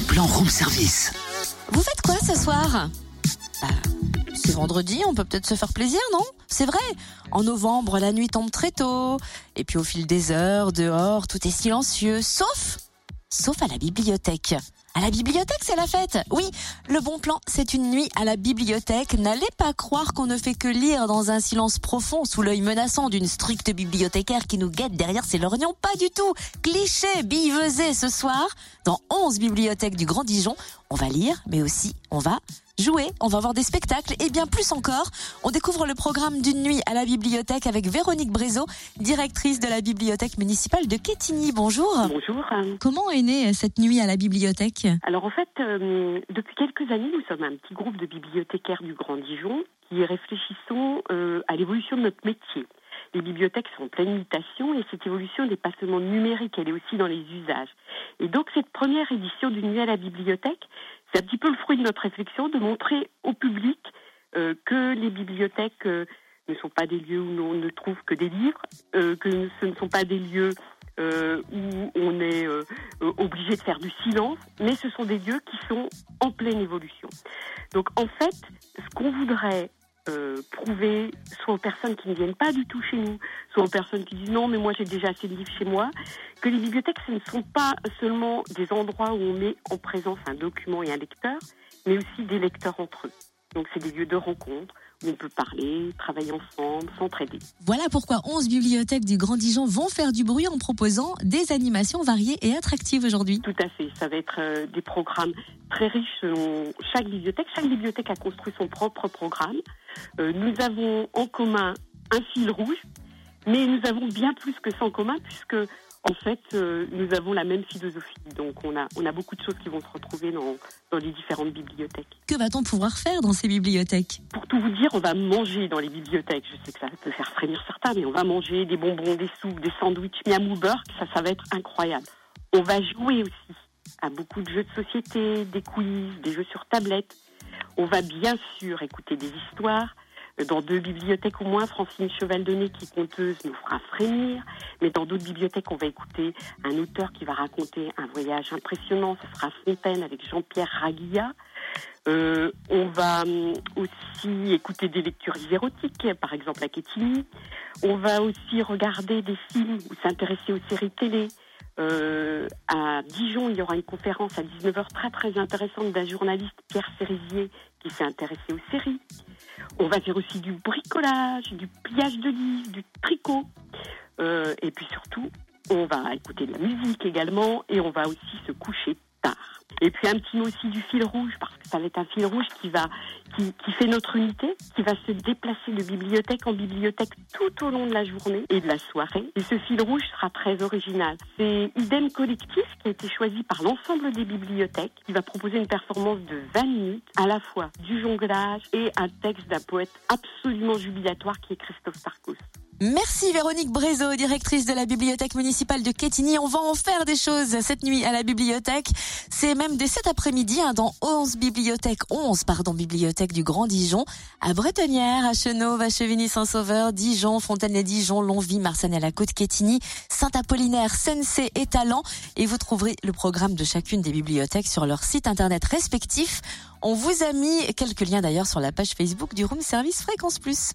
plan room service. Vous faites quoi ce soir? Bah, c'est vendredi, on peut peut-être se faire plaisir, non? C'est vrai. En novembre, la nuit tombe très tôt. Et puis au fil des heures, dehors, tout est silencieux, sauf, sauf à la bibliothèque. À la bibliothèque, c'est la fête. Oui, le bon plan, c'est une nuit à la bibliothèque. N'allez pas croire qu'on ne fait que lire dans un silence profond sous l'œil menaçant d'une stricte bibliothécaire qui nous guette derrière ses lorgnons. Pas du tout. Cliché, billevesé ce soir. Dans 11 bibliothèques du Grand Dijon, on va lire, mais aussi on va jouer, on va voir des spectacles et bien plus encore. On découvre le programme d'une nuit à la bibliothèque avec Véronique Brézot, directrice de la bibliothèque municipale de Quetigny. Bonjour. Bonjour. Comment est née cette nuit à la bibliothèque? Alors en fait, euh, depuis quelques années, nous sommes un petit groupe de bibliothécaires du Grand Dijon qui réfléchissons euh, à l'évolution de notre métier. Les bibliothèques sont en pleine mutation et cette évolution n'est pas seulement numérique, elle est aussi dans les usages. Et donc cette première édition d'une nuit à la bibliothèque, c'est un petit peu le fruit de notre réflexion de montrer au public euh, que les bibliothèques euh, ne sont pas des lieux où on ne trouve que des livres, euh, que ce ne sont pas des lieux où on est obligé de faire du silence, mais ce sont des lieux qui sont en pleine évolution. Donc en fait, ce qu'on voudrait prouver soit aux personnes qui ne viennent pas du tout chez nous, soit aux personnes qui disent non mais moi j'ai déjà assez de livres chez moi, que les bibliothèques ce ne sont pas seulement des endroits où on met en présence un document et un lecteur, mais aussi des lecteurs entre eux. Donc c'est des lieux de rencontre où on peut parler, travailler ensemble, s'entraider. Voilà pourquoi 11 bibliothèques du Grand Dijon vont faire du bruit en proposant des animations variées et attractives aujourd'hui. Tout à fait, ça va être euh, des programmes très riches selon chaque bibliothèque. Chaque bibliothèque a construit son propre programme. Euh, nous avons en commun un fil rouge, mais nous avons bien plus que ça en commun puisque en fait, euh, nous avons la même philosophie. Donc, on a, on a beaucoup de choses qui vont se retrouver dans, dans les différentes bibliothèques. Que va-t-on pouvoir faire dans ces bibliothèques? Pour tout vous dire, on va manger dans les bibliothèques. Je sais que ça peut faire frémir certains, mais on va manger des bonbons, des soupes, des sandwichs, miam ou beurre. Ça, ça va être incroyable. On va jouer aussi à beaucoup de jeux de société, des quiz, des jeux sur tablette. On va bien sûr écouter des histoires dans deux bibliothèques au moins, Francine Cheval-Denet, qui est conteuse, nous fera frémir. Mais dans d'autres bibliothèques, on va écouter un auteur qui va raconter un voyage impressionnant. Ce sera Fontaine avec Jean-Pierre Raguilla. Euh, on va hum, aussi écouter des lectures érotiques, par exemple à Quetigny. On va aussi regarder des films ou s'intéresser aux séries télé. Euh, à Dijon, il y aura une conférence à 19h très très intéressante d'un journaliste, Pierre Cérizier, qui s'est intéressé aux séries. On va faire aussi du bricolage, du pliage de livres, du tricot. Euh, et puis surtout, on va écouter de la musique également et on va aussi se coucher tard. Et puis un petit mot aussi du fil rouge, parce que ça va être un fil rouge qui va, qui, qui fait notre unité, qui va se déplacer de bibliothèque en bibliothèque tout au long de la journée et de la soirée. Et ce fil rouge sera très original. C'est Idem Collectif qui a été choisi par l'ensemble des bibliothèques, qui va proposer une performance de 20 minutes, à la fois du jonglage et un texte d'un poète absolument jubilatoire qui est Christophe Sarkos. Merci Véronique Brézot, directrice de la bibliothèque municipale de Quetigny. On va en faire des choses cette nuit à la bibliothèque. C'est même dès cet après-midi hein, dans 11 bibliothèques, 11 pardon, bibliothèques du Grand Dijon, à Bretonnière, à Chenauve, à Chevigny-Saint-Sauveur, Dijon, Fontaine-les-Dijon, Longwy, Marsanne la Côte, Quetigny, Saint-Apollinaire, Sensé et Talent. Et vous trouverez le programme de chacune des bibliothèques sur leur site internet respectif. On vous a mis quelques liens d'ailleurs sur la page Facebook du Room Service Fréquence Plus.